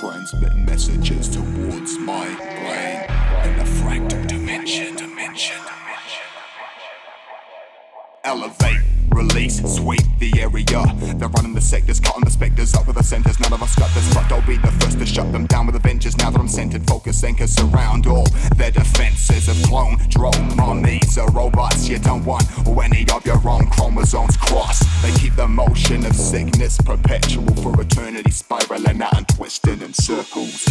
Transmitting messages towards my brain in the fractal dimension, dimension, dimension. Elevate release, sweep the area. They're running the sectors, cutting the specters up with the centers. None of us got this, but I'll be the first to shut them down with Avengers. Now that I'm centered, focus anchors surround all their defenses of clone, drone, mummies, or robots. You don't want any of your own chromosomes cross. They keep the motion of sickness perpetual for eternity, spiraling out and twisting in circles.